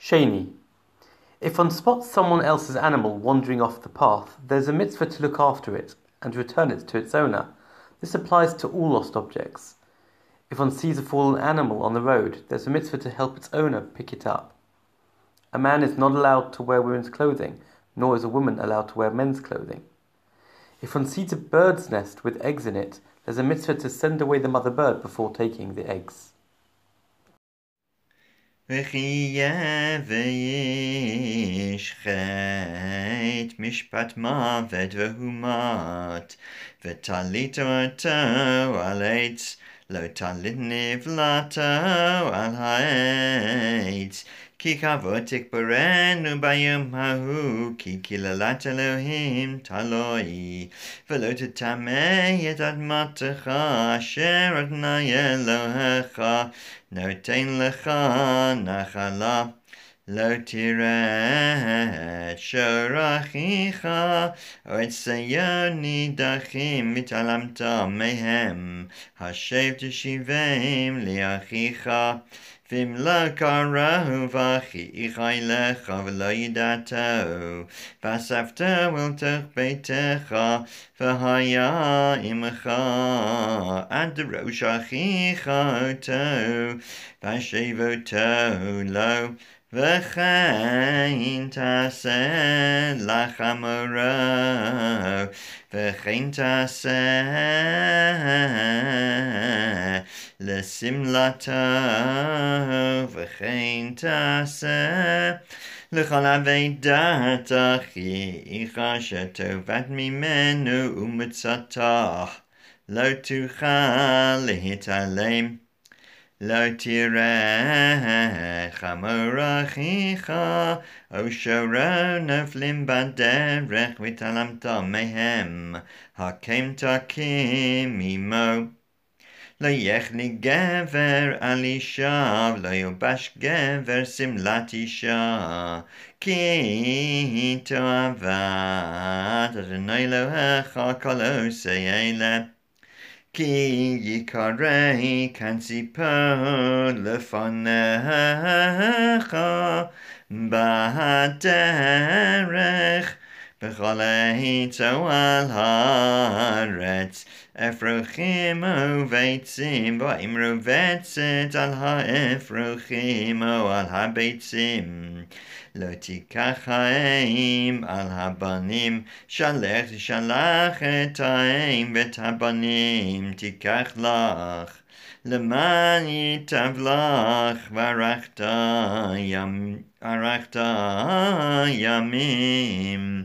Shani. If one spots someone else's animal wandering off the path, there's a mitzvah to look after it and return it to its owner. This applies to all lost objects. If one sees a fallen animal on the road, there's a mitzvah to help its owner pick it up. A man is not allowed to wear women's clothing, nor is a woman allowed to wear men's clothing. If one sees a bird's nest with eggs in it, there's a mitzvah to send away the mother bird before taking the eggs. Vechiye veish chet mishpat mavet vehumat vetalito ato alates lo talit nivlato al haetz Ki kavotik barenu bayum hahu ki kilalat Elohim taloi. Velo tetameh et admatecha asher adnai Elohecha lecha nachala לא תראה את שור אחיך, או את שייר נידחים התעלמת מהם, השב תשיבם לאחיך. ואם לא קראו ואחיך אליך ולא ידעתו, ואספתו אל תוך ביתך, והיה עמך עד ראש אחיך אותו, ואשב אותו לו. וכן תעשה לחמורו, וכן תעשה לשמלתו, וכן תעשה לכל אבידת אחיך שטובת ממנו ומצאתה, לא תוכל להתעלם. לא תראה חמור אחיך, או שורו נופלים בדרך והתעלמת מהם, הקם תקים עמו. לא יחני גבר על אישה, ולא יובש גבר שמלת אישה, כי תאהבת אדוני אלוהיך כל עושי אלה. Qui y cadre cancipon lefanecha baderech בכל העצו על הארץ אפרוחים וביצים ואמרו בצת על האפרוחים או על הביצים לא תיקח האם על הבנים, שלח תשלח את האם ואת הבנים תיקח לך. למען ייטב לך וערכת ימים.